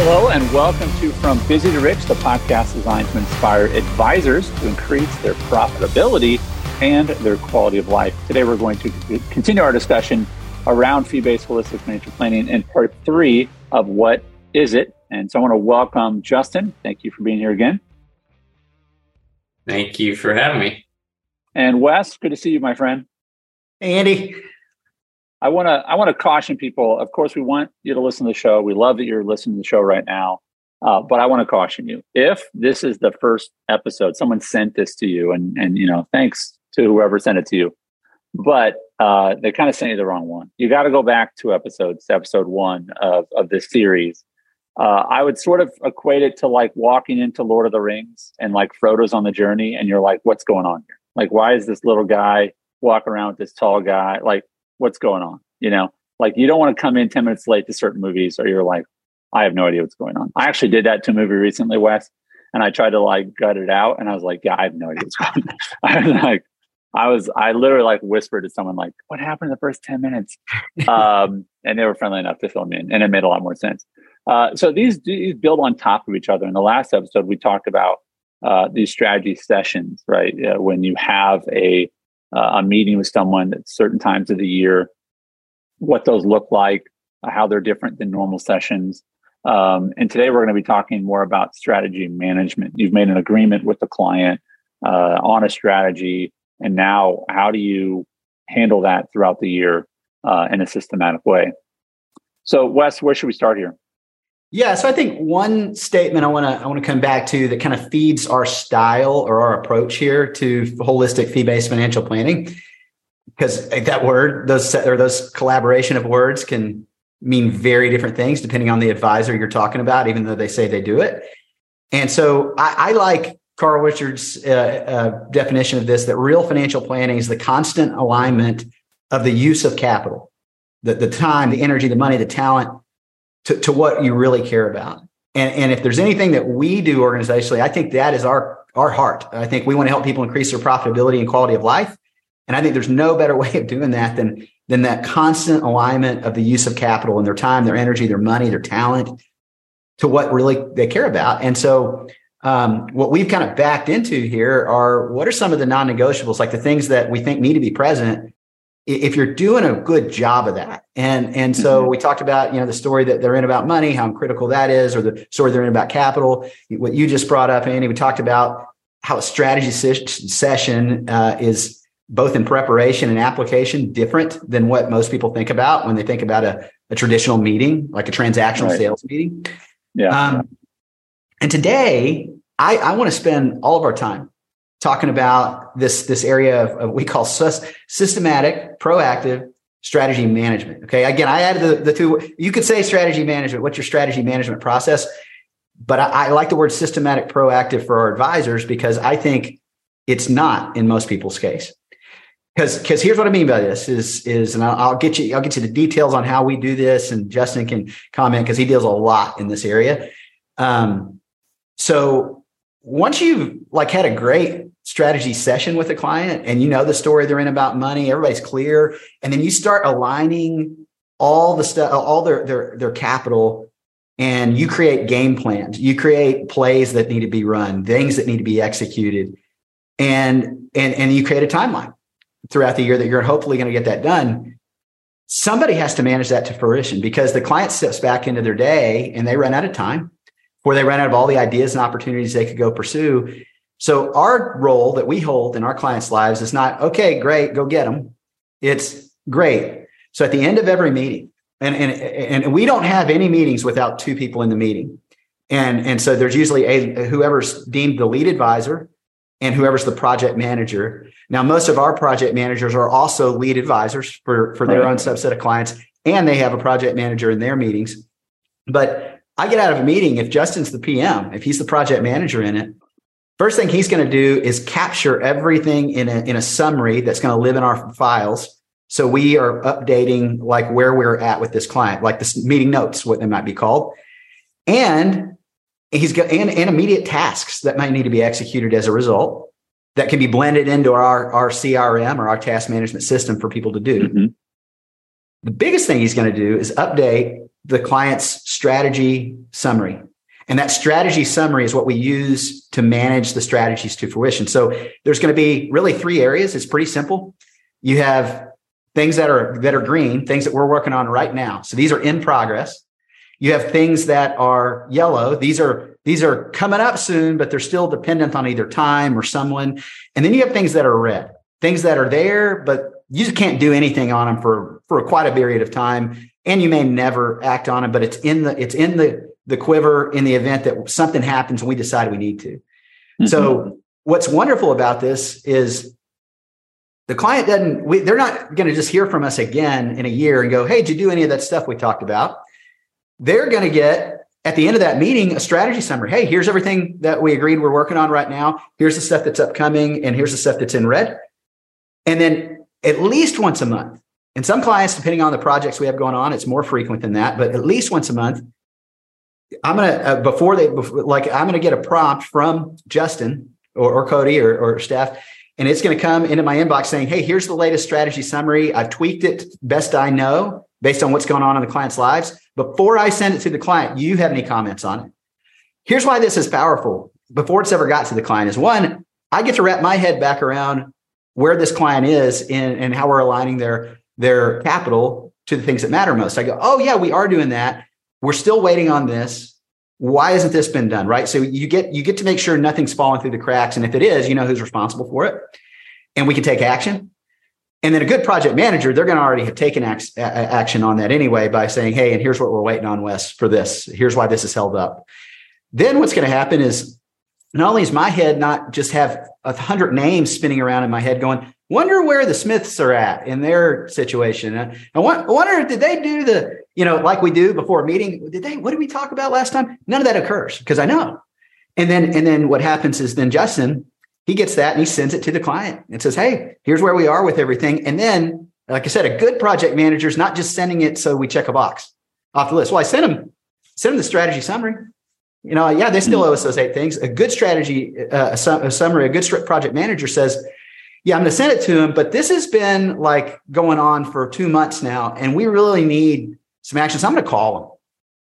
Hello, and welcome to From Busy to Rich, the podcast designed to inspire advisors to increase their profitability and their quality of life. Today, we're going to continue our discussion around fee based holistic financial planning in part three of What Is It? And so I want to welcome Justin. Thank you for being here again. Thank you for having me. And Wes, good to see you, my friend. Hey, Andy. I want to I want to caution people. Of course, we want you to listen to the show. We love that you're listening to the show right now. Uh, but I want to caution you: if this is the first episode, someone sent this to you, and and you know, thanks to whoever sent it to you, but uh, they kind of sent you the wrong one. You got to go back to episodes, episode one of of this series. Uh, I would sort of equate it to like walking into Lord of the Rings and like Frodo's on the journey, and you're like, "What's going on here? Like, why is this little guy walk around with this tall guy? Like, what's going on? You know, like you don't want to come in 10 minutes late to certain movies or you're like, I have no idea what's going on. I actually did that to a movie recently, Wes, and I tried to like gut it out and I was like, yeah, I have no idea what's going on. I was like, I was, I literally like whispered to someone like, what happened in the first 10 minutes? um, and they were friendly enough to fill me in and it made a lot more sense. Uh, so these, these build on top of each other. In the last episode, we talked about uh, these strategy sessions, right? Uh, when you have a, uh, a meeting with someone at certain times of the year, what those look like, how they're different than normal sessions. Um, and today we're going to be talking more about strategy management. You've made an agreement with the client uh, on a strategy, and now how do you handle that throughout the year uh, in a systematic way? So, Wes, where should we start here? Yeah, so I think one statement I want to I want to come back to that kind of feeds our style or our approach here to holistic fee-based financial planning because that word those or those collaboration of words can mean very different things depending on the advisor you're talking about even though they say they do it. And so I, I like Carl Richards' uh, uh, definition of this that real financial planning is the constant alignment of the use of capital, the, the time, the energy, the money, the talent to, to what you really care about. And, and if there's anything that we do organizationally, I think that is our, our heart. I think we want to help people increase their profitability and quality of life. And I think there's no better way of doing that than, than that constant alignment of the use of capital and their time, their energy, their money, their talent to what really they care about. And so um, what we've kind of backed into here are what are some of the non-negotiables, like the things that we think need to be present if you're doing a good job of that. And and so mm-hmm. we talked about you know the story that they're in about money how critical that is or the story they're in about capital. What you just brought up andy we talked about how a strategy session uh, is both in preparation and application different than what most people think about when they think about a, a traditional meeting like a transactional right. sales meeting. Yeah. Um, and today i, I want to spend all of our time talking about this this area of, of we call systematic proactive strategy management okay? Again i added the, the two you could say strategy management what's your strategy management process? But I, I like the word systematic proactive for our advisors because i think it's not in most people's case. Because because here's what I mean by this is is and I'll, I'll, get you I'll get you the details on how we do this and Justin can comment because he deals a lot in this area. Um, so once you've like had a great strategy session with a client and you know the story they're in about money, everybody's clear, and then you start aligning all the stuff, uh, all their their their capital, and you create game plans. You create plays that need to be run, things that need to be executed, and and and you create a timeline throughout the year that you're hopefully going to get that done. Somebody has to manage that to fruition because the client steps back into their day and they run out of time where they ran out of all the ideas and opportunities they could go pursue. So our role that we hold in our clients' lives is not, okay, great, go get them. It's great. So at the end of every meeting, and, and, and we don't have any meetings without two people in the meeting. And, and so there's usually a whoever's deemed the lead advisor and whoever's the project manager. Now, most of our project managers are also lead advisors for, for their right. own subset of clients, and they have a project manager in their meetings. But I get out of a meeting if Justin's the PM, if he's the project manager in it, first thing he's going to do is capture everything in a, in a summary that's going to live in our files. So we are updating like where we're at with this client, like this meeting notes, what they might be called. And he's got and, and immediate tasks that might need to be executed as a result that can be blended into our, our CRM or our task management system for people to do. Mm-hmm. The biggest thing he's going to do is update the client's strategy summary. And that strategy summary is what we use to manage the strategies to fruition. So there's going to be really three areas. It's pretty simple. You have things that are that are green, things that we're working on right now. So these are in progress. You have things that are yellow. These are these are coming up soon, but they're still dependent on either time or someone. And then you have things that are red, things that are there, but you just can't do anything on them for for quite a period of time, and you may never act on it. But it's in the it's in the the quiver in the event that something happens and we decide we need to. Mm-hmm. So what's wonderful about this is the client doesn't we, they're not going to just hear from us again in a year and go hey did you do any of that stuff we talked about they're going to get at the end of that meeting a strategy summary hey here's everything that we agreed we're working on right now here's the stuff that's upcoming and here's the stuff that's in red and then at least once a month and some clients depending on the projects we have going on it's more frequent than that but at least once a month i'm to uh, before they before, like i'm to get a prompt from justin or, or cody or, or staff and it's to come into my inbox saying, Hey, here's the latest strategy summary. I've tweaked it best I know based on what's going on in the client's lives. Before I send it to the client, you have any comments on it? Here's why this is powerful before it's ever got to the client is one, I get to wrap my head back around where this client is in, and how we're aligning their, their capital to the things that matter most. I go, Oh yeah, we are doing that. We're still waiting on this. Why hasn't this been done? Right? So you get you get to make sure nothing's falling through the cracks and if it is you know who's responsible for it. And we can take action. And then a good project manager they're going to already have taken action on that anyway by saying hey and here's what we're waiting on wes for this. Here's why this is held up. Then what's going to happen is not only is my head not just have a hundred names spinning around in my head going wonder where the smiths are at in their situation i wonder did they do the you know, like we do before a meeting. Did they? What did we talk about last time? None of that occurs because I know. And then, and then what happens is then Justin he gets that and he sends it to the client and says, "Hey, here's where we are with everything." And then, like I said, a good project manager is not just sending it so we check a box off the list. Well, I sent him send him the strategy summary. You know, yeah, they still owe us those eight things. A good strategy uh, a summary, a good project manager says, yeah, I'm going to send it to him, but this has been like going on for two months now, and we really need some action. So I'm going to call them.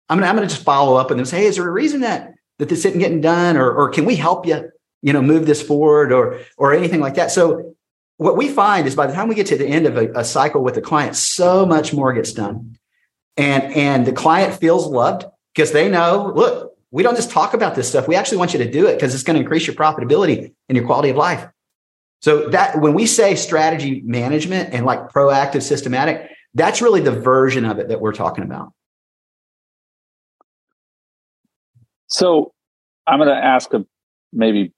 I'm going to, I'm going to just follow up and. Say, hey, is there a reason that that this isn't getting done, or or can we help you, you know, move this forward, or or anything like that? So what we find is by the time we get to the end of a, a cycle with a client, so much more gets done, and and the client feels loved because they know, look, we don't just talk about this stuff. We actually want you to do it because it's going to increase your profitability and your quality of life. So that when we say strategy management and like proactive systematic, that's really the version of it that we're talking about. So I'm going to ask a maybe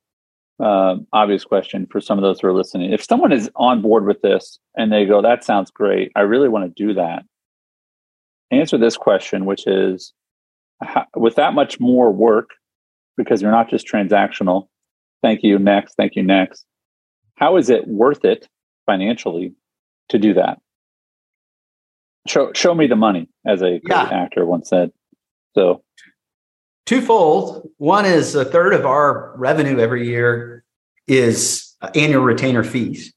uh, obvious question for some of those who are listening. If someone is on board with this and they go, that sounds great, I really want to do that. Answer this question, which is how, with that much more work, because you're not just transactional, thank you, next, thank you, next. How is it worth it financially to do that? Show show me the money, as a yeah. actor once said. So twofold. One is a third of our revenue every year is uh, annual retainer fees.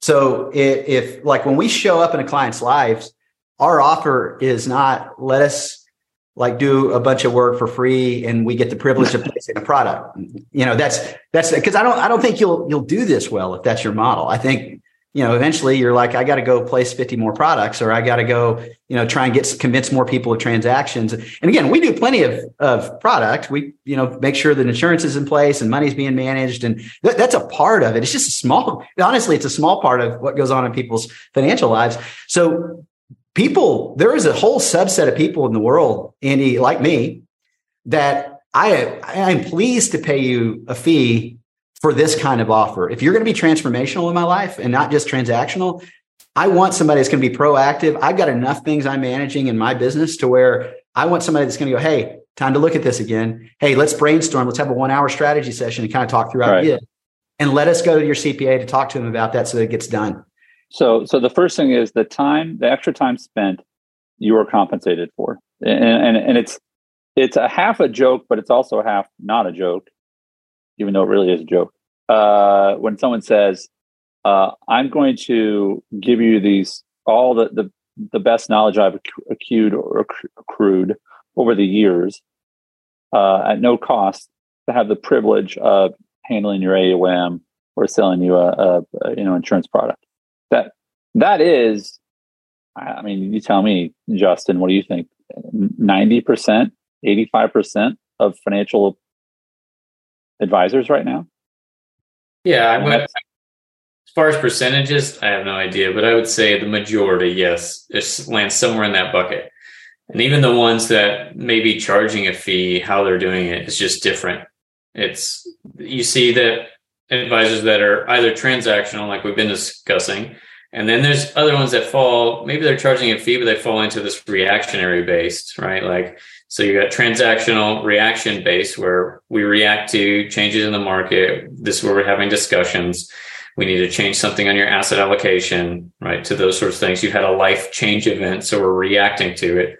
So if, if, like when we show up in a client's lives, our offer is not let us like do a bunch of work for free and we get the privilege of placing a product. You know, that's that's because I don't I don't think you'll you'll do this well if that's your model. I think you know, eventually you're like, I got to go place 50 more products or I got to go, you know, try and get convince more people of transactions. And again, we do plenty of, of product. We, you know, make sure that insurance is in place and money's being managed. And th- that's a part of it. It's just a small, honestly, it's a small part of what goes on in people's financial lives. So people, there is a whole subset of people in the world, Andy, like me, that I, I am pleased to pay you a fee for this kind of offer. If you're going to be transformational in my life and not just transactional, I want somebody that's going to be proactive. I've got enough things I'm managing in my business to where I want somebody that's going to go, Hey, time to look at this again. Hey, let's brainstorm. Let's have a one hour strategy session and kind of talk through right. ideas and let us go to your CPA to talk to them about that so that it gets done. So, so the first thing is the time, the extra time spent, you are compensated for, and, and, and it's, it's a half a joke, but it's also half not a joke even though it really is a joke. Uh, when someone says, uh, "I'm going to give you these all the, the the best knowledge I've accrued or accrued over the years uh, at no cost to have the privilege of handling your AUM or selling you a, a, a, you know insurance product. That is, I mean, you tell me, Justin, what do you think? Ninety percent, eighty five percent of financial advisors right now. Yeah, I would. As far as percentages, I have no idea, but I would say the majority, yes, it lands somewhere in that bucket. And even the ones that may be charging a fee, how they're doing it is just different. It's you see that advisors that are either transactional, like we've been discussing, and then there's other ones that fall, maybe they're charging a fee, but they fall into this reactionary based, right? Like, so you got transactional reaction based where we react to changes in the market. This is where we're having discussions. We need to change something on your asset allocation, right? To those sorts of things. You've had a life change event, so we're reacting to it.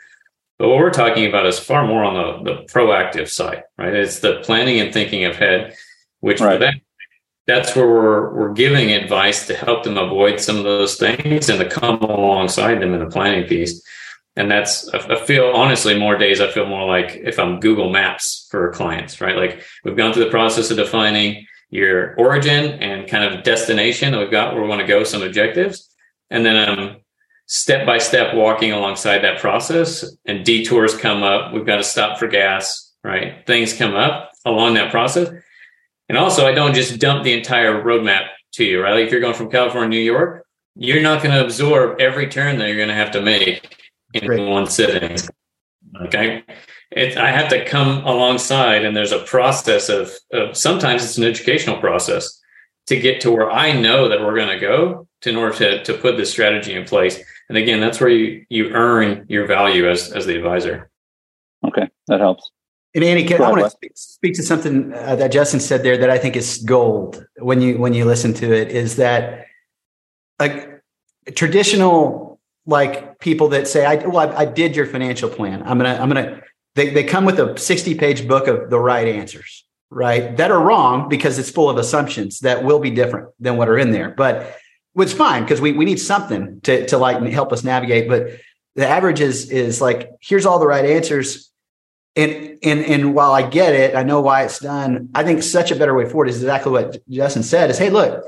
But what we're talking about is far more on the, the proactive side, right? It's the planning and thinking ahead, which right. for that, that's where we're, we're giving advice to help them avoid some of those things and to come alongside them in the planning piece. And that's, I feel honestly, more days, I feel more like if I'm Google Maps for clients, right? Like we've gone through the process of defining your origin and kind of destination. We've got where we want to go, some objectives. And then I'm step by step walking alongside that process and detours come up. We've got to stop for gas, right? Things come up along that process. And also, I don't just dump the entire roadmap to you, right? Like if you're going from California to New York, you're not going to absorb every turn that you're going to have to make in Great. one sitting. Okay. It, I have to come alongside, and there's a process of, of sometimes it's an educational process to get to where I know that we're going to go to, in order to, to put this strategy in place. And again, that's where you, you earn your value as, as the advisor. Okay, that helps. And Andy, can, I want to speak, speak to something uh, that Justin said there that I think is gold when you when you listen to it. Is that like traditional like people that say, "I well, I, I did your financial plan. I'm gonna I'm gonna." They they come with a 60 page book of the right answers, right? That are wrong because it's full of assumptions that will be different than what are in there. But it's fine because we, we need something to, to like help us navigate. But the average is is like here's all the right answers. And and and while I get it, I know why it's done. I think such a better way forward is exactly what Justin said: is hey, look,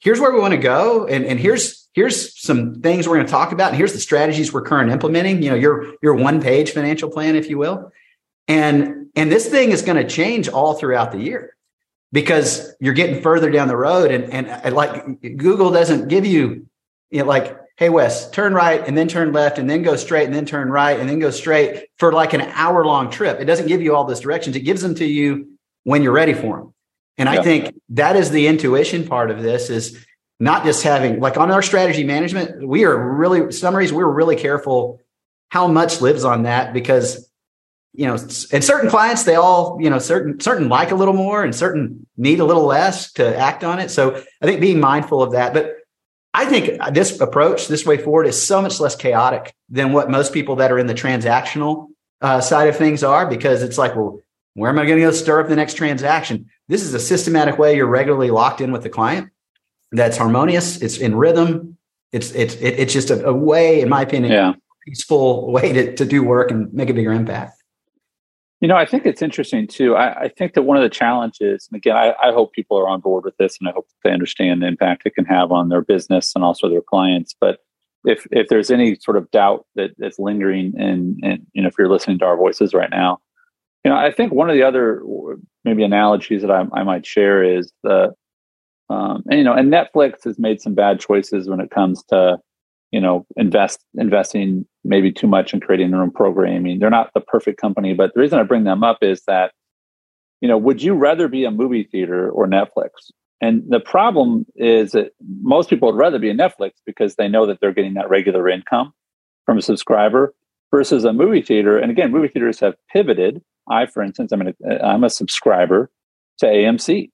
here's where we want to go, and and here's here's some things we're going to talk about, and here's the strategies we're currently implementing. You know, your your one page financial plan, if you will, and and this thing is going to change all throughout the year because you're getting further down the road and, and, like Google doesn't give you, you know, like, hey, Wes, turn right and then turn left and then go straight and then turn right and then go straight for like an hour long trip. It doesn't give you all those directions. It gives them to you when you're ready for them. And yeah. I think that is the intuition part of this is not just having like on our strategy management, we are really summaries, we're really careful how much lives on that because you know, and certain clients, they all, you know, certain, certain like a little more and certain need a little less to act on it. So I think being mindful of that, but I think this approach, this way forward is so much less chaotic than what most people that are in the transactional uh, side of things are, because it's like, well, where am I going to go stir up the next transaction? This is a systematic way you're regularly locked in with the client. That's harmonious. It's in rhythm. It's it's it's just a, a way, in my opinion, yeah. peaceful way to, to do work and make a bigger impact. You know, I think it's interesting too. I, I think that one of the challenges, and again, I, I, hope people are on board with this, and I hope they understand the impact it can have on their business and also their clients. But if if there's any sort of doubt that that's lingering, and and you know, if you're listening to our voices right now, you know, I think one of the other maybe analogies that I, I might share is the, um, and you know, and Netflix has made some bad choices when it comes to you know invest investing maybe too much in creating their own programming. They're not the perfect company but the reason i bring them up is that you know would you rather be a movie theater or netflix? And the problem is that most people would rather be a netflix because they know that they're getting that regular income from a subscriber versus a movie theater. And again movie theaters have pivoted. I for instance i'm, I'm a subscriber to amc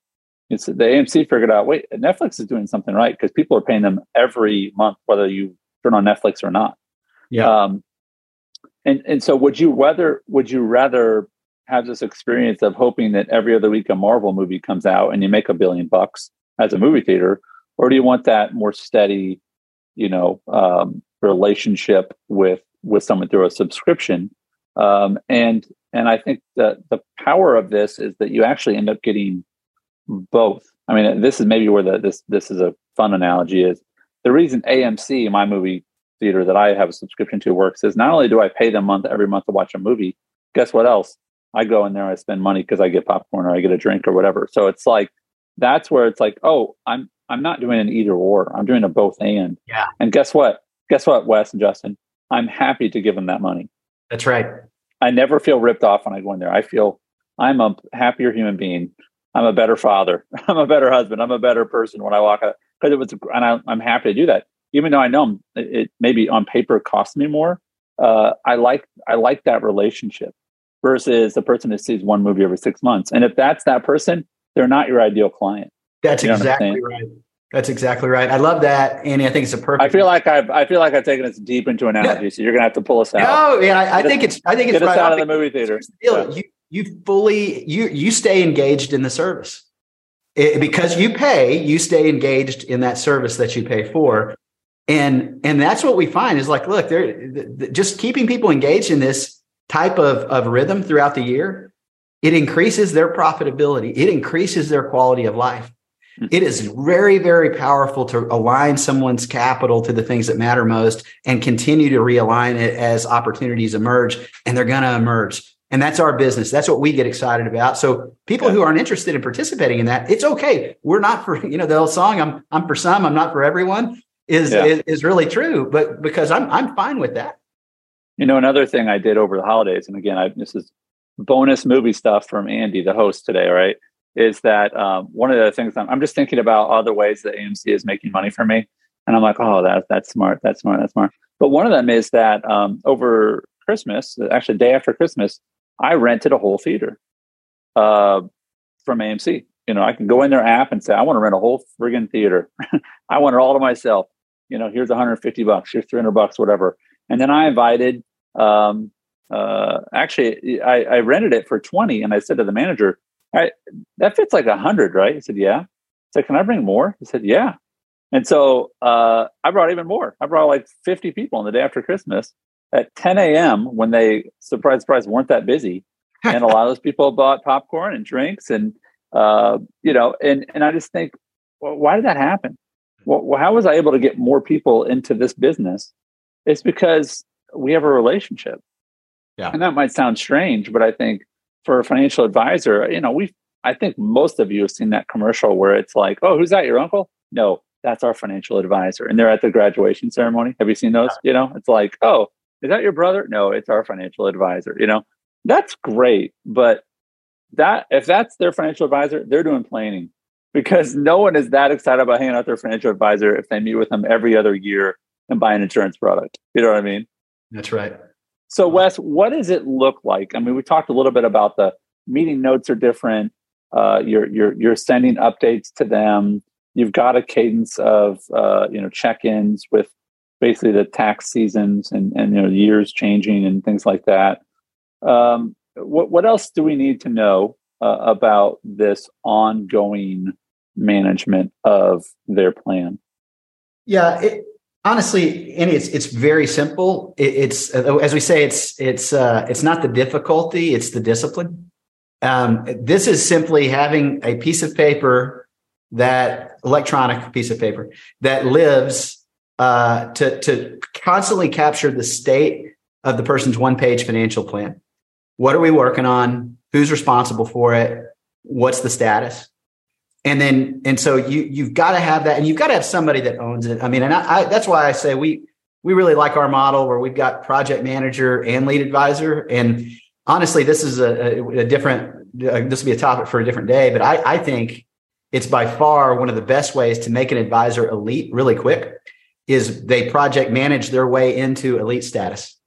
it's the amc figured out wait netflix is doing something right because people are paying them every month whether you turn on Netflix or not. Yeah. Um, and and so would you rather would you rather have this experience of hoping that every other week a Marvel movie comes out and you make a billion bucks as a movie theater, or do you want that more steady, you know, um, relationship with with someone through a subscription. Um, and and I think that the power of this is that you actually end up getting both. I mean, this is maybe where the, this this is a fun analogy is the reason AMC, my movie theater that I have a subscription to, works is not only do I pay them month every month to watch a movie, guess what else? I go in there, I spend money because I get popcorn or I get a drink or whatever. So it's like that's where it's like, oh, I'm I'm not doing an either or. I'm doing a both and. Yeah. And guess what? Guess what, Wes and Justin? I'm happy to give them that money. That's right. I never feel ripped off when I go in there. I feel I'm a happier human being. I'm a better father. I'm a better husband. I'm a better person when I walk out because it was, and I, am happy to do that. Even though I know it, it maybe on paper costs me more, uh, I like I like that relationship versus the person who sees one movie every six months. And if that's that person, they're not your ideal client. That's you know exactly right. That's exactly right. I love that, Andy. I think it's a perfect. I feel like I've I feel like I've taken us deep into analogy, yeah. so you're gonna have to pull us out. No, yeah, I, I think it's I think it's get right us out of the movie theater. Yeah. You you fully you you stay engaged in the service it, because you pay. You stay engaged in that service that you pay for, and and that's what we find is like, look, they're just keeping people engaged in this type of of rhythm throughout the year. It increases their profitability. It increases their quality of life hmm. it is very, very powerful to align someone's capital to the things that matter most and continue to realign it as opportunities emerge. And they're going to emerge. And that's our business. That's what we get excited about. So people who aren't interested in participating in that, it's okay. We're not for, you know, the old song, I'm, I'm for some, I'm not for everyone is, yeah. is, is really true, but because I'm, I'm fine with that. You know, another thing I did over the holidays, and again, I, this is bonus movie stuff from Andy, the host today, right? is that um, one of the things I'm, I'm, just thinking about other ways that AMC is making money for me, and I'm like, oh, that that's smart, that's smart, that's smart. But one of them is that um, over Christmas, actually, day after Christmas, I rented a whole theater uh, from AMC. You know, I can go in their app and say, I want to rent a whole friggin' theater. I want it all to myself. You know, here's 150 bucks, here's 300 bucks, whatever. And then I invited. Um, uh, actually, I, I rented it for 20, and I said to the manager, I, that fits like hundred, right? He said, yeah. I said, can I bring more? He said, yeah. And so uh, I brought even more. I brought like 50 people on the day after Christmas at 10 a.m. when they, surprise, surprise, weren't that busy. and a lot of those people bought popcorn and drinks and, uh, you know, and, and I just think, well, why did that happen? Well, how was I able to get more people into this business? It's because we have a relationship. Yeah. And that might sound strange, but I think for a financial advisor, you know, we I think most of you have seen that commercial where it's like, "Oh, who's that? Your uncle?" No, that's our financial advisor, and they're at the graduation ceremony. Have you seen those? You know, it's like, "Oh, is that your brother?" No, it's our financial advisor. You know, that's great, but that if that's their financial advisor, they're doing planning because no one is that excited about hanging out their financial advisor if they meet with them every other year and buy an insurance product. You know what I mean? That's right. So, Wes, what does it look like? I mean, we talked a little bit about the meeting notes are different. Uh, you're you're you're sending updates to them. You've got a cadence of uh, you know check-ins with basically the tax seasons and and you know years changing and things like that. Um, what what else do we need to know uh, about this ongoing management of their plan? Yeah, it, honestly, Andy, it's it's very simple. It, it's as we say, it's it's uh, it's not the difficulty; it's the discipline. Um, this is simply having a piece of paper that electronic piece of paper that lives uh, to to constantly capture the state of the person's one page financial plan. What are we working on? Who's responsible for it? What's the status? and then and so you you've got to have that and you've got to have somebody that owns it i mean and I, I, that's why i say we we really like our model where we've got project manager and lead advisor and honestly this is a, a, a different uh, this will be a topic for a different day but I, I think it's by far one of the best ways to make an advisor elite really quick is they project manage their way into elite status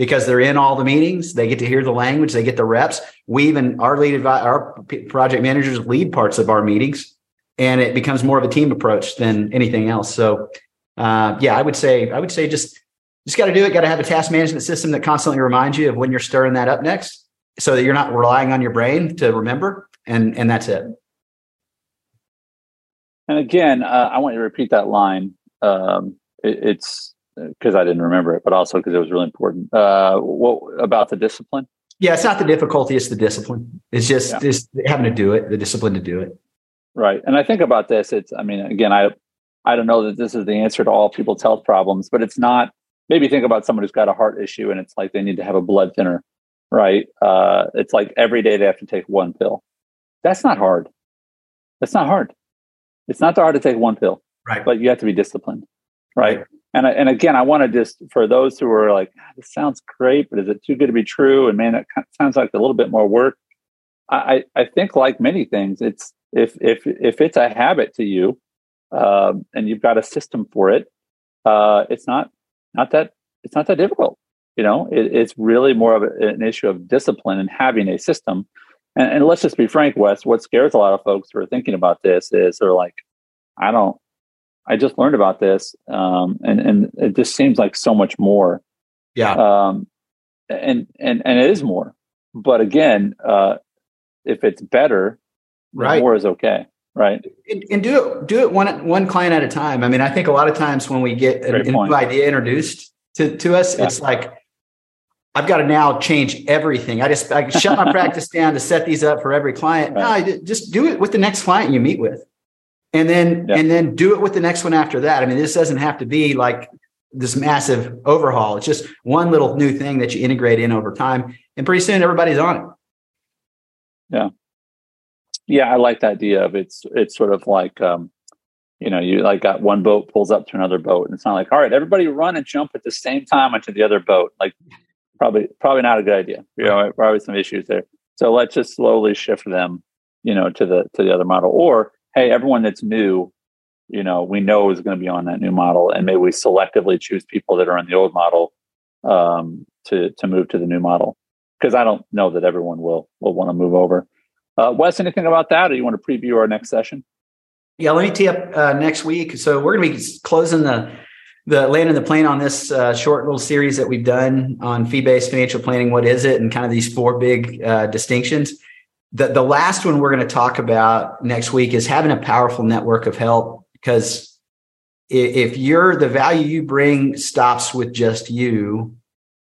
because they're in all the meetings. They get to hear the language. They get the reps. We even our lead our project managers lead parts of our meetings, and it becomes more of a team approach than anything else. So, uh, yeah, I would say I would say just just got to do it. Got to have a task management system that constantly reminds you of when you're stirring that up next, so that you're not relying on your brain to remember. And and that's it. And again, uh, I want you to repeat that line. Um, it, it's because I didn't remember it, but also because it was really important. Uh, what about the discipline? Yeah, it's not the difficulty; it's the discipline. It's just yeah. just having to do it, the discipline to do it. Right, and I think about this. It's, I mean, again, I I don't know that this is the answer to all people's health problems, but it's not. Maybe think about someone who's got a heart issue and it's like they need to have a blood thinner, right? Uh, it's like every day they have to take one pill. That's not hard. That's not hard. It's not that hard to take one pill, right? But you have to be disciplined, right? right. And and again, I want to just for those who are like, ah, this sounds great, but is it too good to be true? And man, it sounds like a little bit more work. I I think like many things, it's if if if it's a habit to you, um, and you've got a system for it, uh, it's not not that it's not that difficult. You know, it, it's really more of a, an issue of discipline and having a system. And, and let's just be frank, Wes. What scares a lot of folks who are thinking about this is they're like, I don't, I just learned about this, um, and and it just seems like so much more. Yeah. Um, and and and it is more, but again, uh, if it's better, right, more is okay right and, and, do it do it one one client at a time i mean i think a lot of times when we get a, a new idea introduced to, to us yeah. it's like i've got to now change everything i just i shut my practice down to set these up for every client right. no just do it with the next client you meet with and then yeah. and then do it with the next one after that i mean this doesn't have to be like this massive overhaul it's just one little new thing that you integrate in over time and pretty soon everybody's on it yeah yeah, I like the idea of it's it's sort of like um, you know, you like got one boat pulls up to another boat, and it's not like, all right, everybody run and jump at the same time onto the other boat. Like probably probably not a good idea. You know, probably some issues there. So let's just slowly shift them, you know, to the to the other model. Or hey, everyone that's new, you know, we know is going to be on that new model, and maybe we selectively choose people that are in the old model um, to to move to the new model. Because I don't know that everyone will will want to move over. Uh, Wes, anything about that, or you want to preview our next session? Yeah, let me tee up uh, next week. So we're going to be closing the the landing the plane on this uh, short little series that we've done on fee based financial planning. What is it, and kind of these four big uh, distinctions. The the last one we're going to talk about next week is having a powerful network of help because if you're the value you bring stops with just you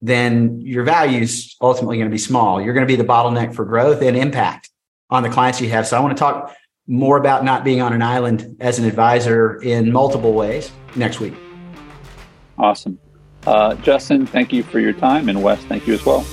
then your value is ultimately going to be small you're going to be the bottleneck for growth and impact on the clients you have. So I want to talk more about not being on an island as an advisor in multiple ways next week. Awesome. Uh, Justin, thank you for your time. And Wes, thank you as well.